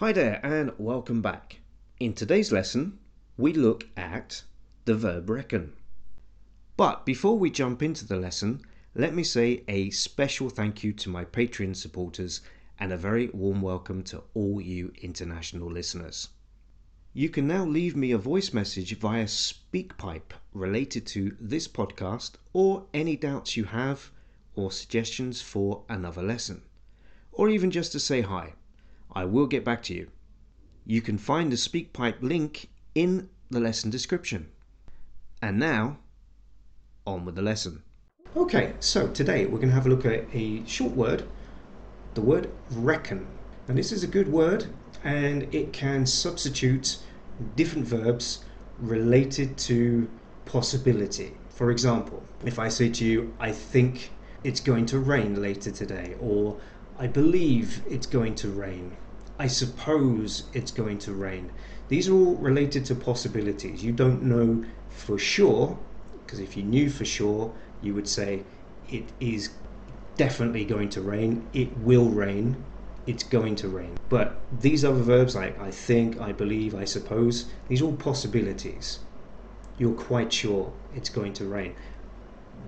Hi there and welcome back. In today's lesson, we look at the verb reckon. But before we jump into the lesson, let me say a special thank you to my Patreon supporters and a very warm welcome to all you international listeners. You can now leave me a voice message via SpeakPipe related to this podcast or any doubts you have or suggestions for another lesson, or even just to say hi. I will get back to you. You can find the SpeakPipe link in the lesson description. And now, on with the lesson. Okay, so today we're going to have a look at a short word, the word reckon. And this is a good word and it can substitute different verbs related to possibility. For example, if I say to you, I think it's going to rain later today, or I believe it's going to rain, I suppose it's going to rain. These are all related to possibilities. You don't know for sure, because if you knew for sure, you would say it is definitely going to rain, it will rain, it's going to rain. But these other verbs like I think, I believe, I suppose, these are all possibilities. You're quite sure it's going to rain.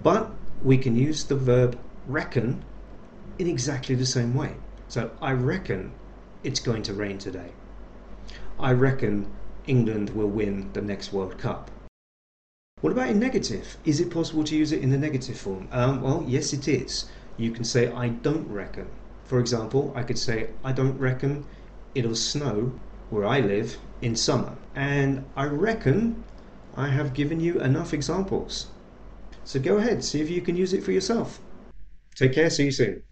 But we can use the verb reckon in exactly the same way. So I reckon it's going to rain today. I reckon England will win the next World Cup. What about in negative? Is it possible to use it in the negative form? Um, well, yes, it is. You can say, I don't reckon. For example, I could say, I don't reckon it'll snow where I live in summer. And I reckon I have given you enough examples. So go ahead, see if you can use it for yourself. Take care, see you soon.